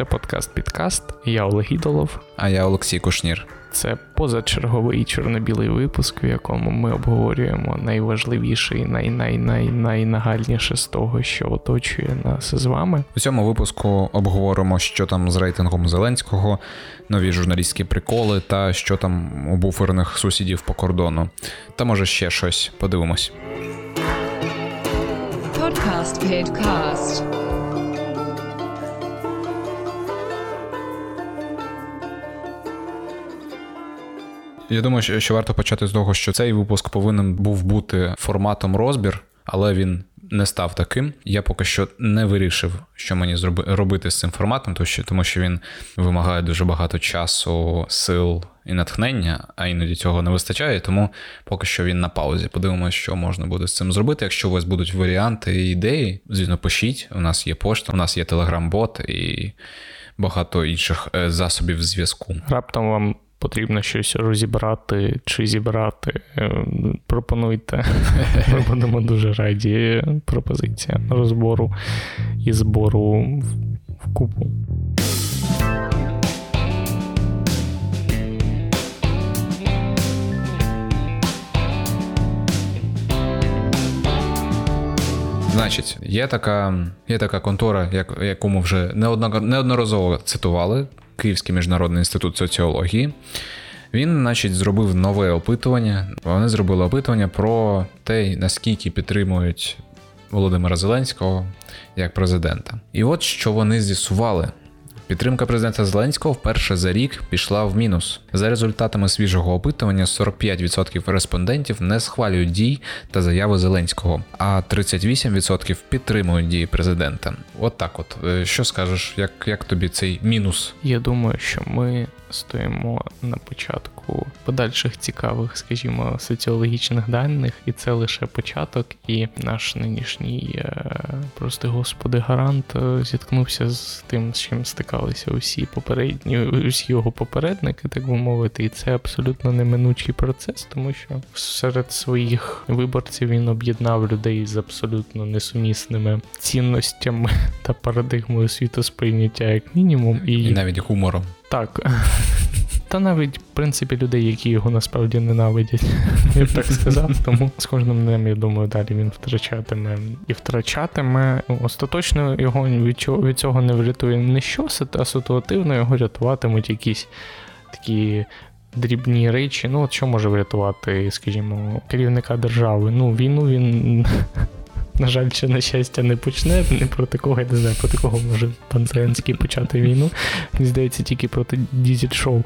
Це подкаст Підкаст. Я Олег Ідолов. А я Олексій Кушнір. Це позачерговий чорно-білий випуск, в якому ми обговорюємо найважливіше і най-най-най-найнагальніше з того, що оточує нас з вами. У цьому випуску обговоримо, що там з рейтингом Зеленського, нові журналістські приколи та що там у буферних сусідів по кордону. Та може ще щось. Подивимось. Podcast Підкаст. Я думаю, що варто почати з того, що цей випуск повинен був бути форматом розбір, але він не став таким. Я поки що не вирішив, що мені робити з цим форматом, тому що він вимагає дуже багато часу, сил і натхнення, а іноді цього не вистачає. Тому поки що він на паузі. Подивимося, що можна буде з цим зробити. Якщо у вас будуть варіанти і ідеї, звісно, пишіть. У нас є пошта, у нас є телеграм-бот і багато інших е, засобів зв'язку. Раптом вам потрібно щось розібрати чи зібрати, е, пропонуйте. Ми будемо дуже раді пропозиція розбору і збору в купу. Значить, є така є така контора, як, яку ми вже неодноразово цитували, Київський міжнародний інститут соціології. Він, значить, зробив нове опитування. Вони зробили опитування про те, наскільки підтримують Володимира Зеленського як президента. І от що вони з'ясували. Підтримка президента Зеленського вперше за рік пішла в мінус. За результатами свіжого опитування, 45% респондентів не схвалюють дій та заяви Зеленського, а 38% підтримують дії президента. От так, от е, що скажеш, як, як тобі цей мінус? Я думаю, що ми стоїмо на початку подальших цікавих, скажімо, соціологічних даних, і це лише початок. І наш нинішній е, прости господи гарант е, зіткнувся з тим, з чим стикалися усі попередні, усі його попередники, так би мовити, і це абсолютно неминучий процес, тому що серед своїх виборців він об'єднав людей з абсолютно несумісними цінностями та парадигмою світосприйняття, як мінімум, і, і навіть гумором. Так. Та навіть, в принципі, людей, які його насправді ненавидять, я б так сказав. Тому з кожним днем, я думаю, далі він втрачатиме і втрачатиме. Остаточно його від цього не врятує ніщо, а ситуативно його рятуватимуть якісь такі. Дрібні речі, ну от що може врятувати, скажімо, керівника держави. Ну, війну він на жаль, чи на щастя не почне. Не проти кого, я не знаю, проти кого може пан Зеленський почати війну. Мені здається, тільки проти дізель-шоу.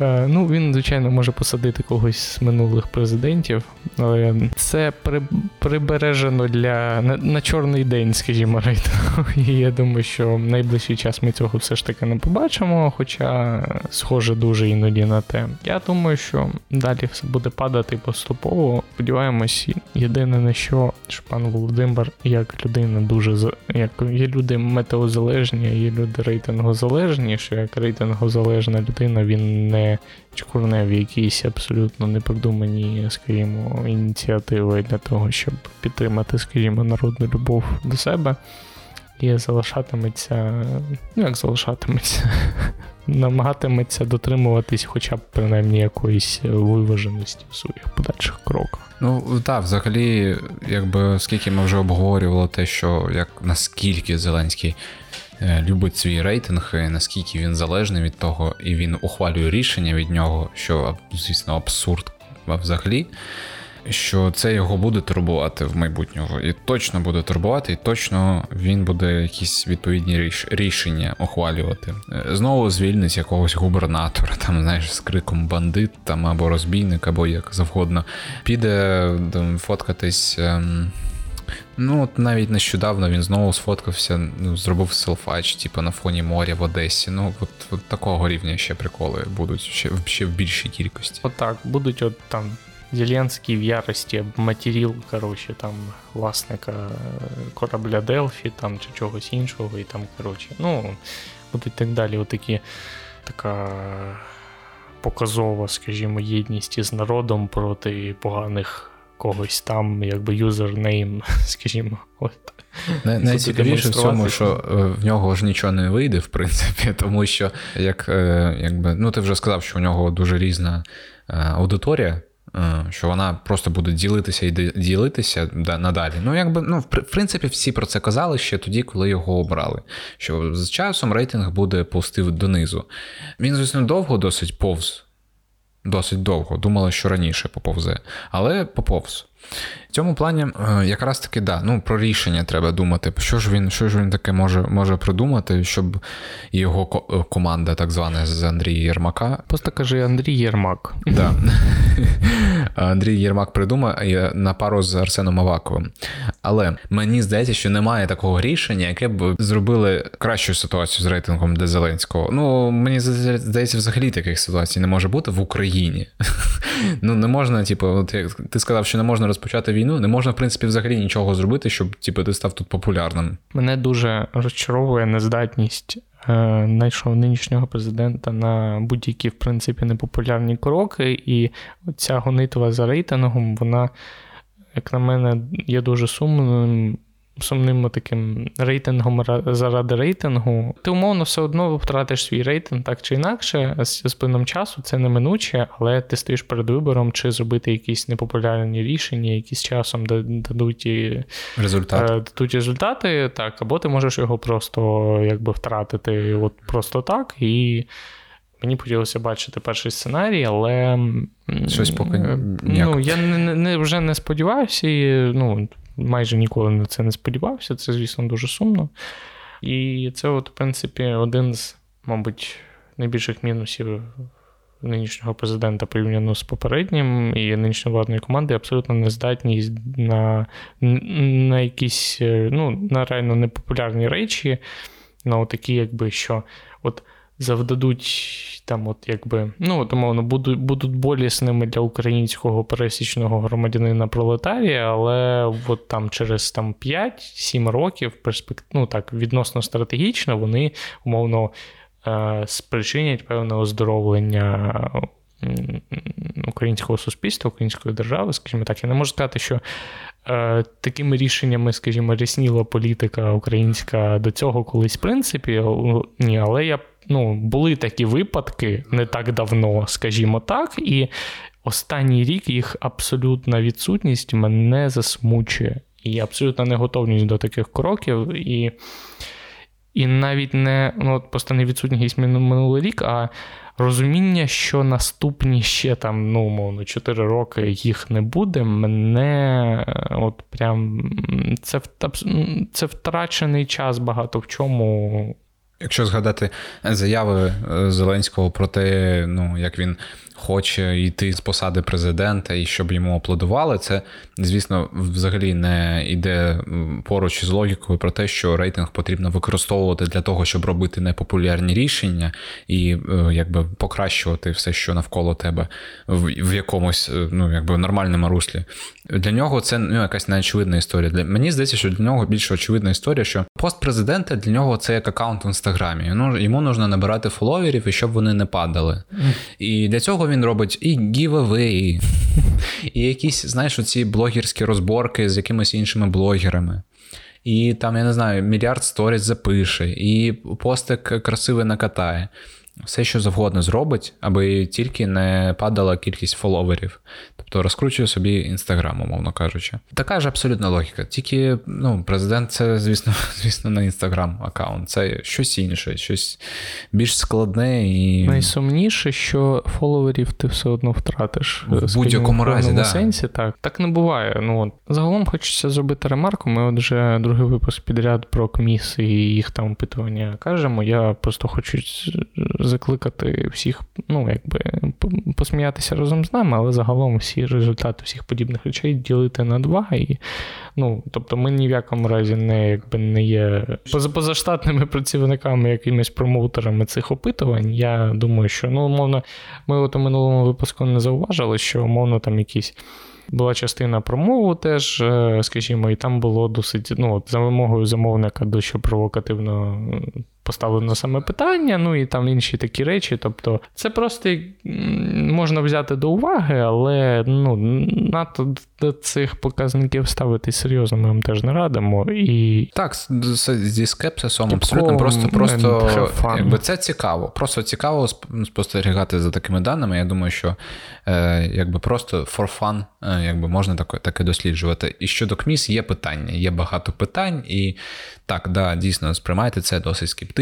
Е, ну, він, звичайно, може посадити когось з минулих президентів, але це при, прибережено для на, на чорний день, скажімо, рейтингу. І я думаю, що в найближчий час ми цього все ж таки не побачимо, хоча схоже дуже іноді на те. Я думаю, що далі все буде падати поступово. Сподіваємось, єдине на що, що пан Володимир, як людина дуже як є люди метеозалежні, є люди рейтингозалежні, що як рейтингозалежна людина він не чкурне в якісь абсолютно непродумані, скажімо, ініціативи для того, щоб підтримати, скажімо, народну любов до себе. І залишатиметься, ну як залишатиметься, намагатиметься дотримуватись хоча б принаймні якоїсь виваженості в своїх подальших кроках. Ну так, взагалі, якби скільки ми вже обговорювали те, що як наскільки Зеленський любить свій рейтинг, і наскільки він залежний від того, і він ухвалює рішення від нього, що, звісно, абсурд взагалі. Що це його буде турбувати в майбутнього, і точно буде турбувати, і точно він буде якісь відповідні рішення ухвалювати. Е, знову звільнить якогось губернатора, там знаєш, з криком бандит там або розбійник, або як завгодно. Піде там, фоткатись. Ну, от навіть нещодавно він знову сфоткався, ну, зробив селфач, типу, на фоні моря в Одесі. Ну, от, от такого рівня ще приколи будуть ще ще в більшій кількості. Отак, от будуть от там Зеленський в ярості матеріл, коротше, там власника корабля Делфі там чи чогось іншого, і там, коротше, ну, будуть так далі, отакі така. Показова, скажімо, єдність із народом проти поганих когось там, якби юзернейм, скажімо. От. Найцікавіше в цьому, що е, в нього ж нічого не вийде, в принципі, тому що, як, е, якби, ну ти вже сказав, що у нього дуже різна е, аудиторія. Що вона просто буде ділитися і ділитися надалі. Ну, якби, ну, в принципі, всі про це казали ще тоді, коли його обрали. Що з часом рейтинг буде повстив донизу. Він, звісно, довго досить повз, досить довго. Думали, що раніше поповзе, але поповз. В цьому плані е, якраз таки да, ну про рішення треба думати. Що ж він що ж він таке може може придумати, щоб його ко- команда, так звана з Андрія Єрмака. Просто кажи Андрій Єрмак. Да. Андрій Єрмак придумає на пару з Арсеном Аваковим. Але мені здається, що немає такого рішення, яке б зробили кращу ситуацію з рейтингом для Зеленського. Ну, мені здається, взагалі таких ситуацій не може бути в Україні. Ну, не можна, типу, от як ти сказав, що не можна розпочати війну, не можна, в принципі, взагалі нічого зробити, щоб типу, ти став тут популярним. Мене дуже розчаровує нездатність е, найшов нинішнього президента на будь-які, в принципі, непопулярні кроки, і ця гонитва за рейтингом, вона, як на мене, є дуже сумним сумним таким рейтингом заради рейтингу, ти умовно все одно втратиш свій рейтинг так чи інакше. З плином часу це неминуче, але ти стоїш перед вибором, чи зробити якісь непопулярні рішення, які з часом дадуть Результат. Е, дадуть результати, так, або ти можеш його просто якби втратити от просто так і. Мені хотілося бачити перший сценарій, але щось поки е, ну, я не, не, вже не сподіваюся, і ну, майже ніколи на це не сподівався. Це, звісно, дуже сумно. І це, от, в принципі, один з, мабуть, найбільших мінусів нинішнього президента порівняно з попереднім і нинішньої владної команди абсолютно нездатність на на якісь ну, на реально непопулярні речі, на такі, якби що. от завдадуть там, от якби, ну, от, умовно, будуть будуть болісними для українського пересічного громадянина пролетарія, але от там через там 5-7 років перспект... ну, так, відносно стратегічно вони умовно е, спричинять певне оздоровлення. Українського суспільства, української держави, скажімо так, я не можу сказати, що такими рішеннями, скажімо, рісніла політика українська до цього колись в принципі, ні, але я ну, були такі випадки не так давно, скажімо так, і останній рік їх абсолютна відсутність мене засмучує. І абсолютна неготовність до таких кроків. І і навіть не ну, просто не відсутність минулий рік, а розуміння, що наступні ще там, ну, умовно, 4 роки їх не буде, мене от прям це це втрачений час багато в чому. Якщо згадати заяви е, Зеленського про те, ну як він хоче йти з посади президента і щоб йому аплодували, це звісно взагалі не йде поруч із логікою про те, що рейтинг потрібно використовувати для того, щоб робити непопулярні рішення і е, якби покращувати все, що навколо тебе в якомусь е, ну якби нормальному руслі. Для нього це ну, якась неочевидна історія. Для мені здається, що для нього більш очевидна історія, що пост президента для нього це як аккаунт в інстаграмі. Ну йому нужно набирати фоловерів і щоб вони не падали. І для цього він робить і гівавеї, і якісь, знаєш, оці блогерські розборки з якимись іншими блогерами. І там, я не знаю, мільярд сторіс запише, і постик красивий накатає все, що завгодно зробить, аби тільки не падала кількість фоловерів. Тобто розкручує собі інстаграм, умовно кажучи. Така ж абсолютна логіка. Тільки ну, президент це, звісно, звісно, не інстаграм аккаунт, це щось інше, щось більш складне і. Найсумніше, що фоловерів ти все одно втратиш. В будь-якому разі, да. сенсі, так. Так не буває. Ну, от Загалом хочеться зробити ремарку. Ми от вже другий випуск підряд про КМІС і їх там опитування кажемо. Я просто хочу закликати всіх, ну, якби посміятися разом з нами, але загалом всі результати всіх подібних речей ділити на два. І, ну, Тобто ми ні в якому разі не якби, не є позаштатними працівниками, якимись промоутерами цих опитувань. Я думаю, що ну, умовно, ми от у минулому випуску не зауважили, що умовно там якісь. Була частина промову теж, е, скажімо, і там було досить ну, за вимогою замовника дещо провокативно поставлено саме питання, ну і там інші такі речі. Тобто, це просто можна взяти до уваги, але ну, надто до цих показників ставити серйозно ми вам теж не радимо. І... Так, зі скепсисом абсолютно просто просто якби це цікаво. Просто цікаво спостерігати за такими даними. Я думаю, що е, якби просто for fun е, якби можна таке, таке досліджувати. І щодо КМІС є питання, є багато питань, і так, да, дійсно сприймайте це досить скептично.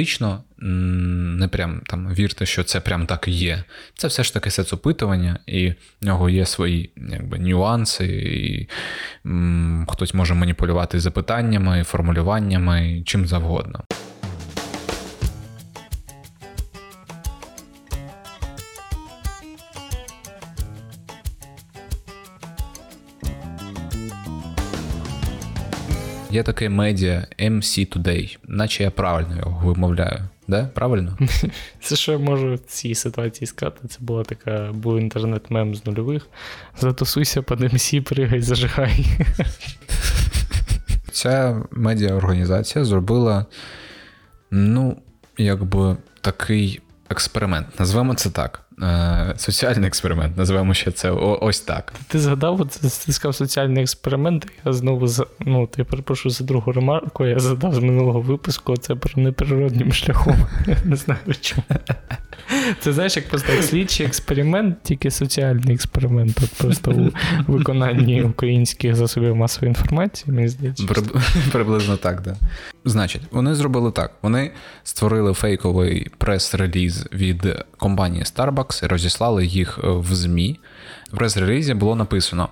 Не прям там вірте, що це прям так і є. Це все ж таки соцопитування, і в нього є свої якби, нюанси, і м, хтось може маніпулювати запитаннями, формулюваннями, чим завгодно. Є таке медіа MC Today, наче я правильно його вимовляю. Да? Правильно? Це що я можу в цій ситуації сказати. Це була така, був інтернет-мем з нульових. Затусуйся під MC, пригай, зажигай. Ця медіаорганізація зробила, ну, якби такий експеримент. Назвемо це так. Е, соціальний експеримент, називаємо ще це ось так. Ти згадав, ти сказав соціальний експеримент. Я знову ну, ти перепрошую за другу ремарку, я задав з минулого випуску це про неприродним шляхом. Не знаю чому. Це знаєш, як просто як слідчий експеримент, тільки соціальний експеримент. От просто у виконанні українських засобів масової інформації, мені здається. Приблизно так, да. Значить, вони зробили так: вони створили фейковий прес-реліз від компанії Starbucks і розіслали їх в ЗМІ. В прес-релізі було написано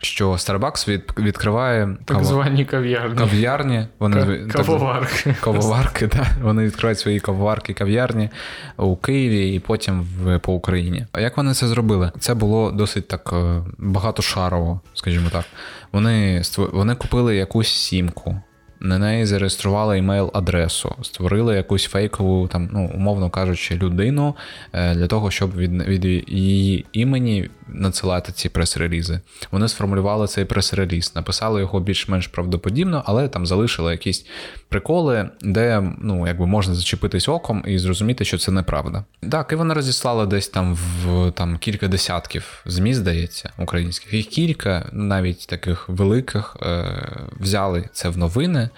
що Starbucks від, відкриває так кав... звані кав'ярні. Кав'ярні. Вони Кавоварки. Кавоварки, так. Вони відкривають свої кавоварки, кав'ярні у Києві і потім в, по Україні. А як вони це зробили? Це було досить так е, багатошарово, скажімо так. Вони вони купили якусь сімку на неї зареєстрували емейл-адресу, створили якусь фейкову, там, ну, умовно кажучи, людину е, для того, щоб від від її імені надсилати ці прес-релізи. Вони сформулювали цей прес-реліз, написали його більш-менш правдоподібно, але там залишили якісь приколи, де ну, якби можна зачепитись оком і зрозуміти, що це неправда. Так, і вони розіслали десь там в там кілька десятків змі, здається, українських. Їх кілька, навіть таких великих, е, взяли це в новини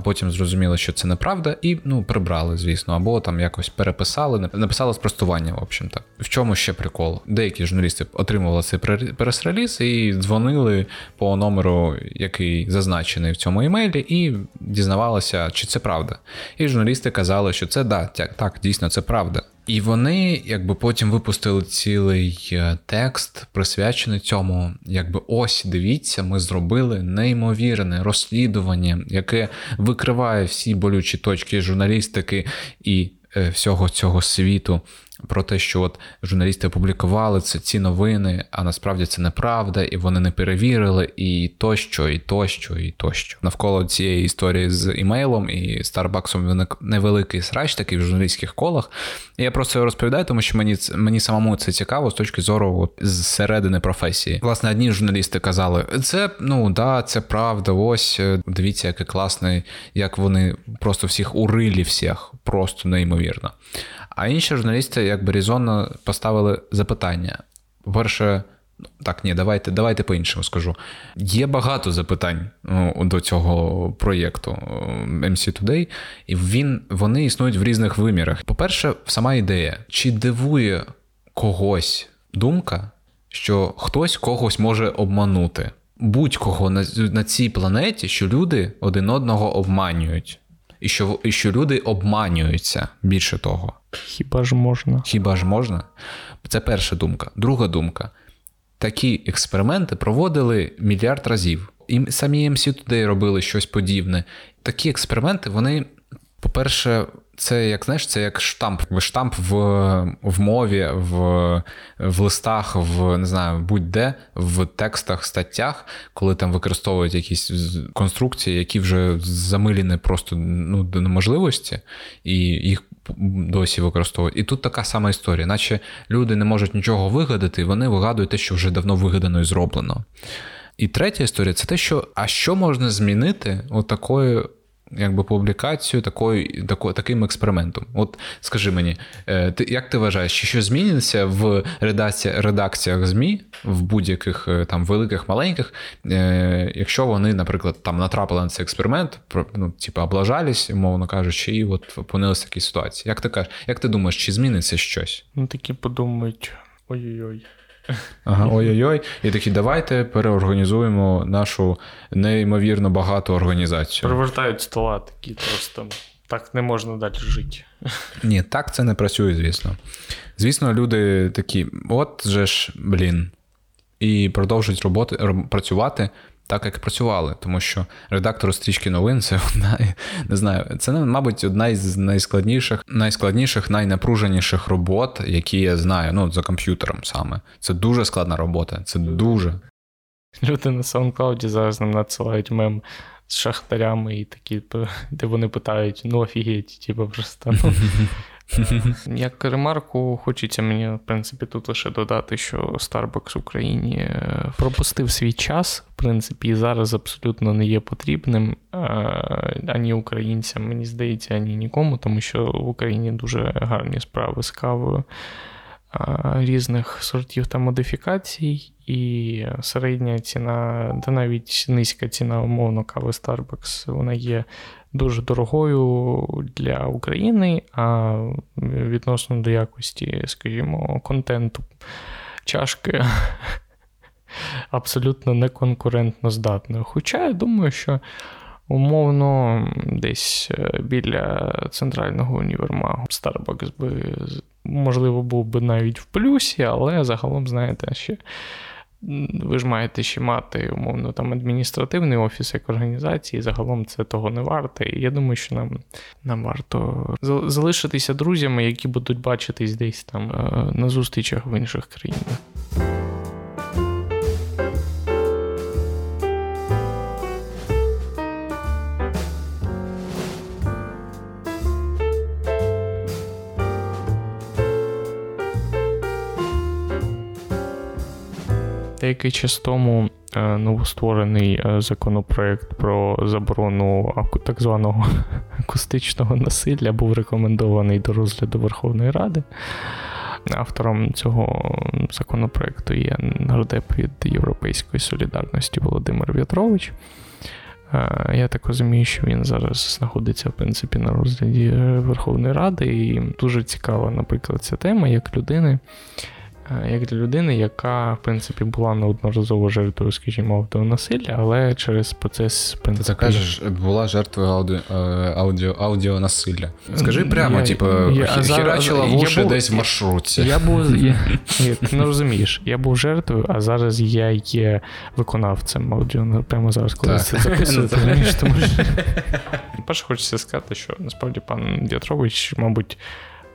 а потім зрозуміли, що це неправда, і ну прибрали, звісно, або там якось переписали, написали спростування. В общем-то. В чому ще прикол? Деякі журналісти отримували цей прес-реліз і дзвонили по номеру, який зазначений в цьому емейлі, і дізнавалися, чи це правда. І журналісти казали, що це да, так, дійсно це правда. І вони якби потім випустили цілий е, текст, присвячений цьому, якби ось дивіться, ми зробили неймовірне розслідування, яке викриває всі болючі точки журналістики і е, всього цього світу про те, що от журналісти опублікували це ці новини, а насправді це неправда, і вони не перевірили, і тощо, і тощо, і тощо. Навколо цієї історії з імейлом і Старбаксом виник невеликий срач такий в журналістських колах. І я просто розповідаю, тому що мені мені самому це цікаво з точки зору от, з середини професії. Власне, одні журналісти казали, це ну да, це правда. Ось е, дивіться, який класний, як вони просто всіх урилі всіх, просто неймовірно. А інші журналісти якби резонно поставили запитання. По-перше, ну, так, ні, давайте давайте по-іншому скажу. Є багато запитань ну, до цього проєкту MC Today, і він, вони існують в різних вимірах. По-перше, сама ідея, чи дивує когось думка, що хтось когось може обманути. Будь-кого на на цій планеті, що люди один одного обманюють, і що і що люди обманюються більше того. Хіба ж можна? Хіба ж можна? Це перша думка. Друга думка. Такі експерименти проводили мільярд разів. І самі MC Today робили щось подібне. Такі експерименти, вони, по-перше, це як знаєш, це як штамп. Штамп в в мові, в в листах, в не знаю, будь-де, в текстах, статтях, коли там використовують якісь конструкції, які вже замилені просто ну, до неможливості, і їх досі використовують. І тут така сама історія, наче люди не можуть нічого вигадати, вони вигадують те, що вже давно вигадано і зроблено. І третя історія це те, що а що можна змінити отакою якби публікацію такою, тако, таким експериментом. От скажи мені, е, ти як ти вважаєш, чи щось зміниться в редакці, редакціях ЗМІ в будь-яких е, там великих, маленьких, е, якщо вони, наприклад, там натрапили на цей експеримент, ну, типу, облажались, мовно кажучи, і от опинилися в такій ситуації. Як ти кажеш, як ти думаєш, чи зміниться щось? Ну такі подумають: ой-ой-ой. Ага, ой-ой-ой. І такі, давайте переорганізуємо нашу неймовірно багату організацію. Привертають стола такі просто. Так не можна далі жити. Ні, так це не працює, звісно. Звісно, люди такі, от же ж, блін, і продовжують роботи, працювати так, як працювали, тому що редактор стрічки новин це одна, не знаю, це, мабуть, одна із найскладніших, найскладніших, найнапруженіших робот, які я знаю, ну, за комп'ютером саме. Це дуже складна робота. Це дуже. Люди на SoundCloud зараз нам надсилають мем з шахтарями і такі, де вони питають: ну офігеть, типу, просто. ну, Як ремарку, хочеться мені, в принципі, тут лише додати, що Starbucks Україні е, пропустив свій час, в принципі, і зараз абсолютно не є потрібним е, ані українцям, мені здається, ані нікому, тому що в Україні дуже гарні справи з кавою різних сортів та модифікацій, і середня ціна, та навіть низька ціна, умовно, кави Starbucks, вона є дуже дорогою для України, а відносно до якості, скажімо, контенту чашки. Абсолютно неконкурентно здатною. Хоча я думаю, що умовно десь е, біля центрального універмагу Starbucks би можливо, був би навіть в плюсі, але загалом, знаєте, ще. Ви ж маєте ще мати, умовно, там адміністративний офіс як організації, загалом це того не варте. І я думаю, що нам нам варто залишитися друзями, які будуть бачитись десь там е, на зустрічах в інших країнах. Деякий час тому е, новостворений е, законопроект про заборону так званого акустичного насилля був рекомендований до розгляду Верховної Ради. Автором цього законопроекту є нардеп від Європейської солідарності Володимир В'ятрович. Е, я так розумію, що він зараз знаходиться в принципі на розгляді Верховної Ради, і дуже цікава, наприклад, ця тема як людини, як для людини, яка, в принципі, була неодноразово жертвою, скажімо, автонасилля, але через процес принципі... Ти кажеш, була жертвою аудіо, е, аудіо, аудіонасилля. Скажи прямо, я, типу, я, херачила вуші десь в маршрутці. Я був, я, ти не розумієш, я був жертвою, а зараз я є виконавцем аудіо. Ну, прямо зараз, коли це записую, розумієш, тому що... Перше, хочеться сказати, що насправді пан В'ятрович, мабуть,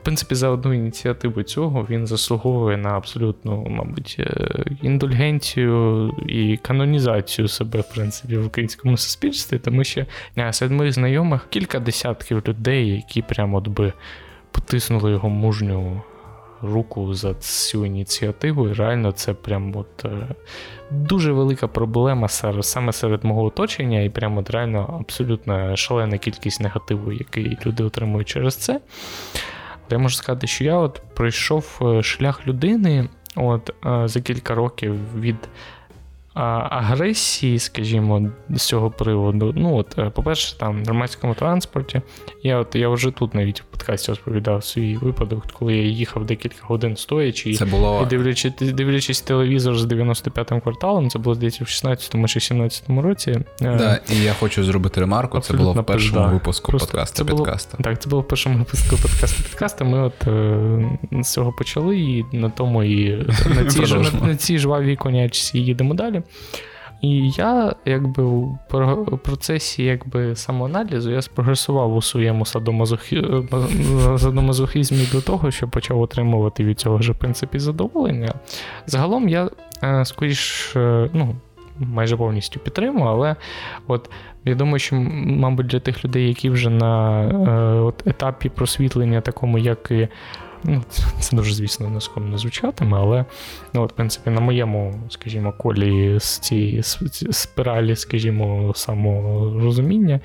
принципі, за одну ініціативу цього він заслуговує на абсолютну, мабуть, е, індульгенцію і канонізацію себе, в принципі, в українському суспільстві, тому що серед моїх знайомих кілька десятків людей, які прямо от би потиснули його мужню. Руку за цю ініціативу, і реально це прям от е, дуже велика проблема саме серед мого оточення, і прямо от реально абсолютно шалена кількість негативу, який люди отримують через це. Я можу сказати, що я от пройшов е, шлях людини от е, за кілька років від агресії, скажімо, з цього приводу. Ну, от, е, по-перше, там в громадському транспорті. Я от я вже тут навіть в подкасті розповідав свій випадок, коли я їхав декілька годин стоячи це було... і дивлячись, дивлячись телевізор з 95-м кварталом, це було здається в 16-му чи 17-му році. Е, да, І я хочу зробити ремарку. Це було в першому пизда. випуску Просто подкасту. Це було, підкаста. Так, це було в першому випуску подкасту підкаста. Ми от е, з цього почали, і на тому і на цій, на, на цій жвавій конячці їдемо далі. І я якби в процесі якби самоаналізу я спрогресував у своєму садомазохізмі до того, що почав отримувати від цього ж в принципі задоволення. Загалом я е, скоріш, е, ну. Майже повністю підтримую, але от я думаю, що, мабуть, для тих людей, які вже на е, от, етапі просвітлення, такому, як і Ну, Це дуже, звісно, нескромно звучатиме, але ну, от, в принципі, на моєму, скажімо, колі з цієї спиралі, скажімо, саморозуміння,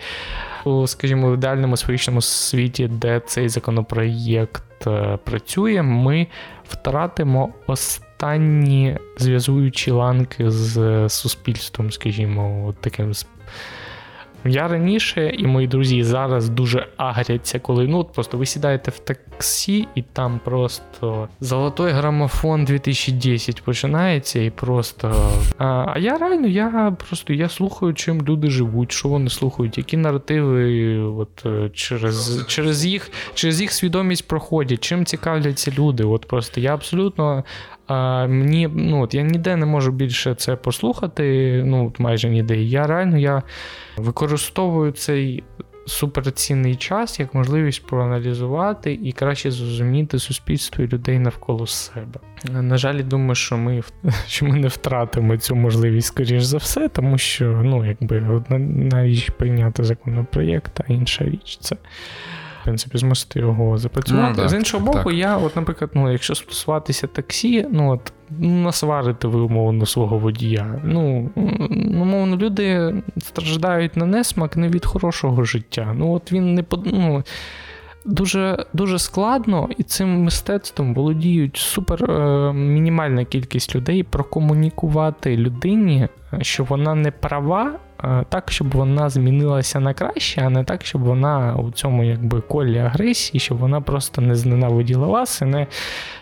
у, скажімо, в ідеальному сферичному світі, де цей законопроєкт е, працює, ми втратимо останні зв'язуючі ланки з суспільством, скажімо, таким я раніше і мої друзі зараз дуже агряться, коли ну от просто ви сідаєте в таксі, і там просто золотой грамофон 2010 починається, і просто. А а я реально я просто я слухаю, чим люди живуть, що вони слухають, які наративи от, е, через через, їх через їх свідомість проходять, чим цікавляться люди. От просто я абсолютно а Мені ну от я ніде не можу більше це послухати. Ну майже ніде. Я реально я використовую цей суперцінний час як можливість проаналізувати і краще зрозуміти суспільство і людей навколо себе. На жаль, думаю, що ми що ми не втратимо цю можливість, скоріш за все, тому що ну, якби одна прийняти законопроєкт, а інша річ це в принципі, змусити його запрацювати. Ну, так, З іншого боку, так. я, от, наприклад, ну, якщо стосуватися таксі, ну от насварити ви умовно свого водія. Ну, умовно, люди страждають на несмак не від хорошого життя. Ну, от він не ну, Дуже дуже складно, і цим мистецтвом володіють супер е, мінімальна кількість людей прокомунікувати людині, що вона не права, Е, так, щоб вона змінилася на краще, а не так, щоб вона у цьому якби колі агресії, щоб вона просто не зненавиділа вас і не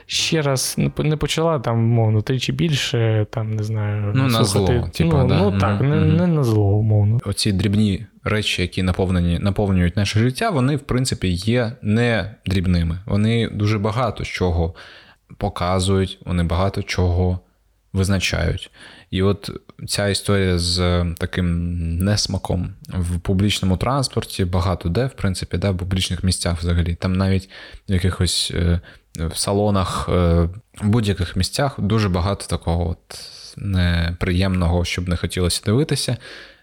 ще раз не почала там, мовно, тричі більше, там, не знаю, ну, на зло, типу, ну, да. ну так, mm-hmm. не не на зло, умовно. Оці дрібні речі, які наповнені, наповнюють наше життя, вони, в принципі, є не дрібними. Вони дуже багато чого показують, вони багато чого визначають. І от ця історія з таким несмаком в публічному транспорті багато де, в принципі, да, в публічних місцях взагалі. Там навіть в якихось е, в салонах, е, в будь-яких місцях дуже багато такого от неприємного, щоб не хотілося дивитися.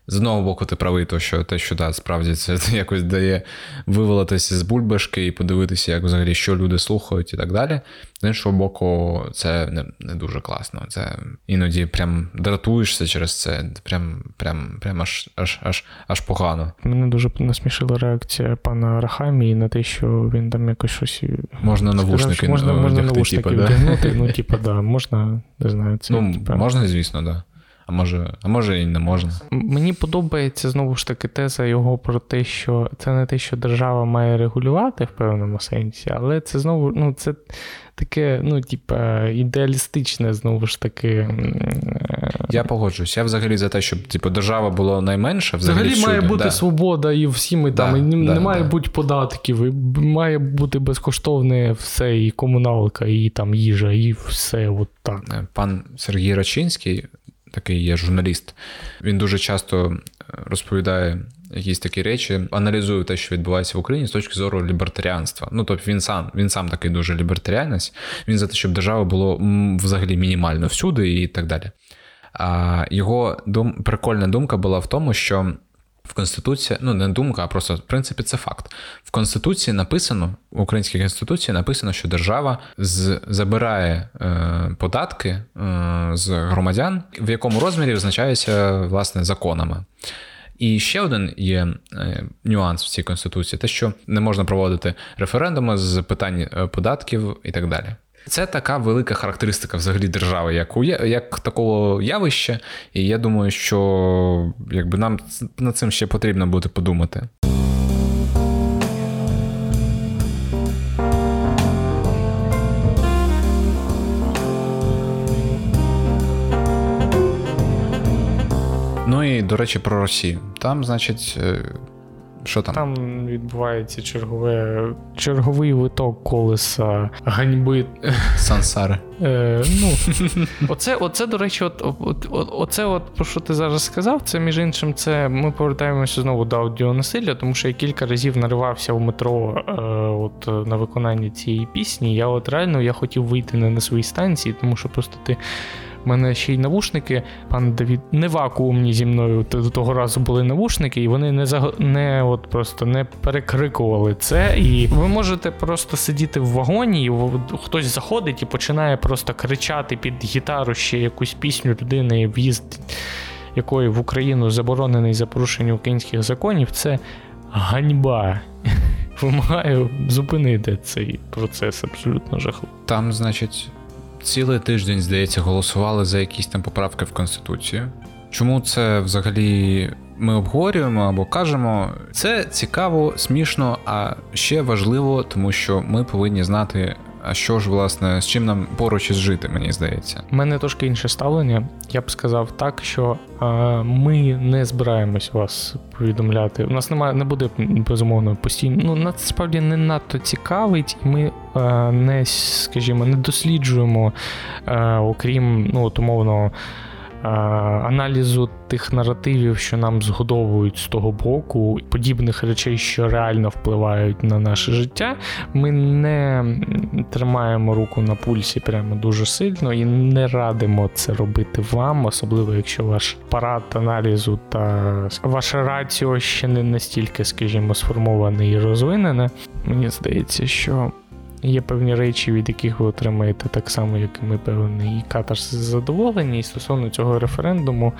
З одного боку, ти правий, то що те, що да, справді це якось дає вивалитися з бульбашки і подивитися, як взагалі що люди слухають і так далі. З іншого боку, це не не дуже класно. Це іноді прям дратуєшся через це, прям прям, прям аж аж, аж, аж погано. Мене дуже насмішила реакція пана Рахамі на те, що він там якось щось. Можна навушники можна, можна навушники типу, да? ну, типу, да, можна, не знаю, це. Ну, типу... можна, звісно. Да. А може, а може і не можна. Мені подобається знову ж таки теза його про те, що це не те, що держава має регулювати в певному сенсі, але це знову ну, це таке, ну, типа, ідеалістичне, знову ж таки. Я погоджуюсь. Я взагалі за те, щоб типу, держава була найменша. Взагалі, взагалі має бути да. свобода і всі ми да, там. І не да, має бути податків, і має бути безкоштовне все, і комуналка, і там їжа, і все. от так. Е, пан Сергій Рачинський такий є журналіст. Він дуже часто е, розповідає якісь такі речі, аналізує те, що відбувається в Україні з точки зору лібертаріанства. Ну тобто він сам він сам такий дуже лібертаріанець. Він за те, щоб держава було взагалі мінімально всюди і так далі. А його дум, прикольна думка була в тому, що в Конституції, ну не думка, а просто в принципі це факт. В Конституції написано, в українській конституції написано, що держава з, забирає е, податки е, з громадян, в якому розмірі визначаються власне законами. І ще один є е, нюанс в цій конституції: те, що не можна проводити референдуми з питань е, податків і так далі. Це така велика характеристика взагалі держави, як у як такого явища, і я думаю, що якби нам над цим ще потрібно буде подумати. Ну і до речі, про Росію. Там, значить, е, що там? Там відбувається чергове, черговий виток колеса ганьби. Сансари. Е, ну, Оце, оце, до речі, от, от, от, оце, от, про що ти зараз сказав, це, між іншим, це ми повертаємося знову до аудіонасилля, тому що я кілька разів наривався в метро е, от, на виконання цієї пісні. Я от реально я хотів вийти не на своїй станції, тому що просто ти У мене ще й навушники, пан Давід, не вакуумні зі мною до того разу були навушники, і вони не заго... не от просто не перекрикували це. І ви можете просто сидіти в вагоні, і хтось заходить і починає просто кричати під гітару ще якусь пісню людини, в'їзд якої в Україну заборонений за порушення українських законів. Це ганьба. Вимагаю зупинити цей процес абсолютно жахливий. Там, значить, цілий тиждень, здається, голосували за якісь там поправки в Конституцію. Чому це взагалі ми обговорюємо або кажемо? Це цікаво, смішно, а ще важливо, тому що ми повинні знати а що ж, власне, з чим нам поруч із жити, мені здається? У мене трошки інше ставлення. Я б сказав так, що е, ми не збираємось вас повідомляти. У нас немає, не буде безумовно постійно. Ну насправді не надто цікавить, і ми е, не, скажімо, не досліджуємо, е, окрім ну, от умовно аналізу тих наративів, що нам згодовують з того боку, подібних речей, що реально впливають на наше життя, ми не тримаємо руку на пульсі прямо дуже сильно і не радимо це робити вам, особливо якщо ваш апарат аналізу та ваше раціо ще не настільки, скажімо, сформоване і розвинене. Мені здається, що. Є певні речі, від яких ви отримаєте так само, як і ми певний катарс задоволення. І стосовно цього референдуму,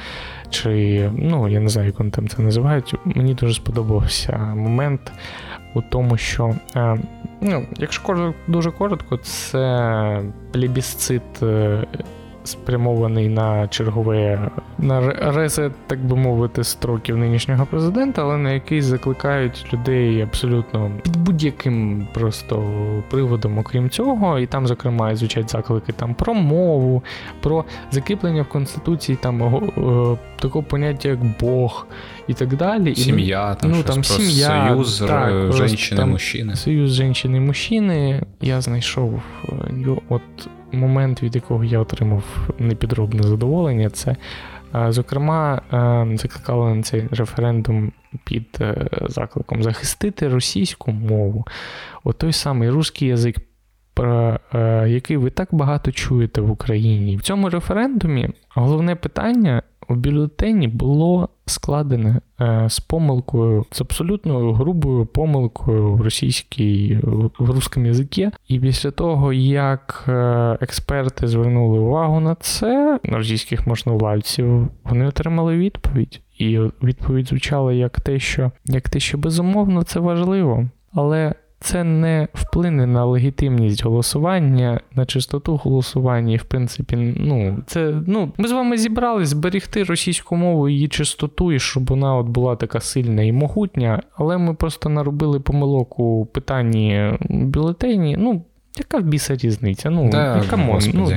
чи ну я не знаю, як вони там це називають. Мені дуже сподобався момент у тому, що е, ну, якщо дуже коротко, це плебісцит е, спрямований на чергове на резет, так би мовити, строків нинішнього президента, але на який закликають людей абсолютно під будь-яким просто приводом, окрім цього, і там, зокрема, звучать заклики там про мову, про закріплення в конституції там такого поняття як Бог і так далі. Сім'я, там, ну, там сім'я, союз так, жінки і мужчини. Союз жінки і мужчини. Я знайшов е, от момент, від якого я отримав непідробне задоволення, це, е, зокрема, е, закликали на цей референдум під закликом захистити російську мову. От той самий русський язик. Про який ви так багато чуєте в Україні. В цьому референдумі головне питання у бюлетені було складене е, з помилкою, з абсолютно грубою помилкою в російській в русскому язикі. І після того, як е, експерти звернули увагу на це, російських можновладців, вони отримали відповідь. І відповідь звучала як те, що як те, що безумовно це важливо. Але це не вплине на легітимність голосування, на чистоту голосування. І, в принципі, ну, це, ну, ми з вами зібрались зберегти російську мову, її чистоту, і щоб вона от була така сильна і могутня, але ми просто наробили помилок у питанні бюлетені. Ну, яка в біса різниця? Ну, да, come on, ну,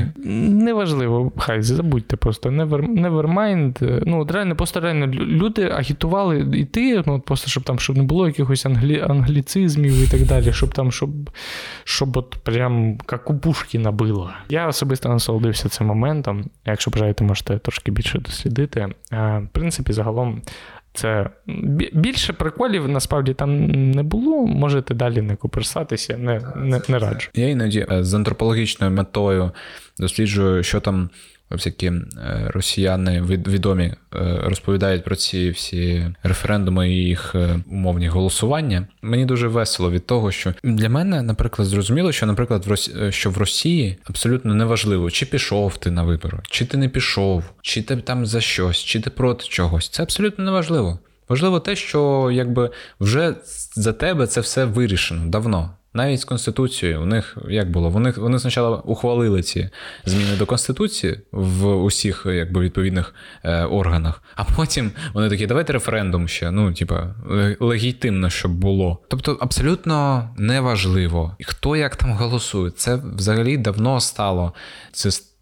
неважливо, хай забудьте просто never, never mind. Ну, от реально, просто реально люди агітували йти, ну, просто щоб там щоб не було якихось англі, англіцизмів і так далі, щоб там, щоб щоб от прям як у Пушкіна було. Я особисто насолодився цим моментом. Якщо бажаєте, можете трошки більше дослідити. В принципі, загалом. Це більше приколів насправді там не було. Можете далі не куперсатися, не, не, не раджу. Я іноді е, з антропологічною метою досліджую, що там всякі е, росіяни відомі е, розповідають про ці всі референдуми і їх е, умовні голосування. Мені дуже весело від того, що для мене, наприклад, зрозуміло, що, наприклад, в Росії, що в Росії абсолютно неважливо, чи пішов ти на вибори, чи ти не пішов, чи ти там за щось, чи ти проти чогось. Це абсолютно неважливо. Важливо те, що якби вже за тебе це все вирішено давно. Навіть з Конституцією, у них як було? Вони вони спочатку ухвалили ці зміни до Конституції в усіх якби, відповідних е, органах, а потім вони такі, давайте референдум ще, ну, типа, легітимно, щоб було. Тобто абсолютно неважливо, хто як там голосує. Це взагалі давно стало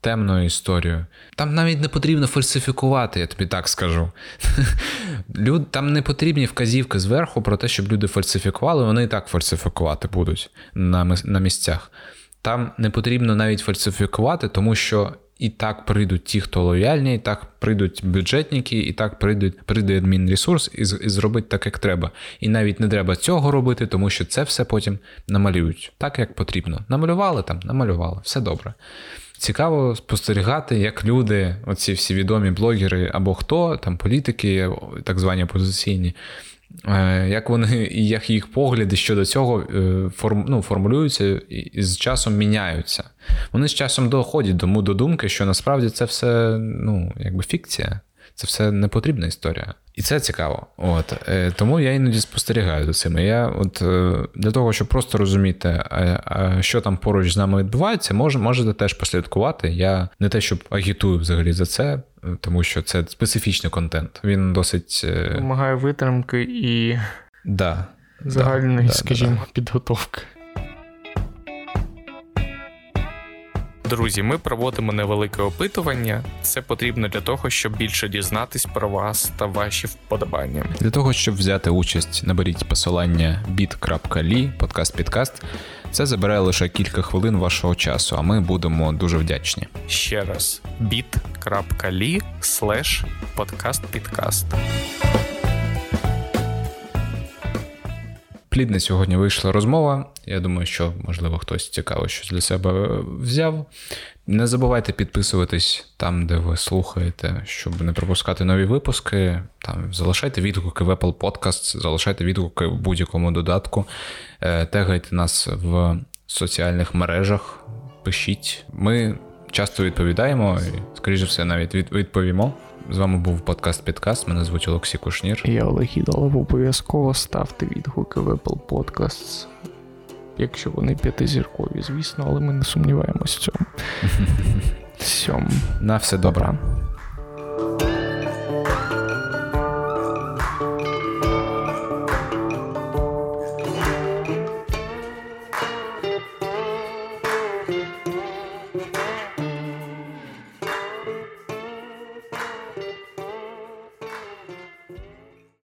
темною історією. Там навіть не потрібно фальсифікувати, я тобі так скажу. Люд, Там не потрібні вказівки зверху про те, щоб люди фальсифікували, вони і так фальсифікувати будуть на, на місцях. Там не потрібно навіть фальсифікувати, тому що. І так прийдуть ті, хто лояльні, і так прийдуть бюджетники, і так прийдуть, прийде адмінресурс і, і зробить так, як треба. І навіть не треба цього робити, тому що це все потім намалюють так, як потрібно. Намалювали там, намалювали, все добре. Цікаво спостерігати, як люди, оці всі відомі блогери або хто, там політики, так звані опозиційні, е, як вони і як їх погляди щодо цього е, форм, ну, формулюються і з часом міняються. Вони з часом доходять до, думки, що насправді це все ну, якби фікція. Це все не потрібна історія. І це цікаво. От е, Тому я іноді спостерігаю за цим. Я от е, Для того, щоб просто розуміти, що там поруч з нами відбувається, мож, можете теж послідкувати. Я не те, щоб агітую взагалі за це, е, тому що це специфічний контент. Він досить. Вимагає витримки і да, загальної, да, скажімо, да, підготовки. Друзі, ми проводимо невелике опитування. Це потрібно для того, щоб більше дізнатись про вас та ваші вподобання. Для того щоб взяти участь, наберіть посилання bit.ly, подкаст підкаст. Це забирає лише кілька хвилин вашого часу, а ми будемо дуже вдячні. Ще раз: bit.ly slash подкаст підкаст. Плідна сьогодні вийшла розмова. Я думаю, що, можливо, хтось цікаво щось для себе взяв. Не забувайте підписуватись там, де ви слухаєте, щоб не пропускати нові випуски. Там Залишайте відгуки в Apple Podcasts, залишайте відгуки в будь-якому додатку, е, тегайте нас в соціальних мережах, пишіть. Ми часто відповідаємо і, скоріше все, навіть відповімо. З вами був подкаст Підкаст. Мене звуть Олексій Кушнір. Я Олег Ідолов. Обов'язково ставте відгуки в Apple Podcasts. Якщо вони п'ятизіркові, звісно, але ми не сумніваємось в цьому. Всьом. На все добре.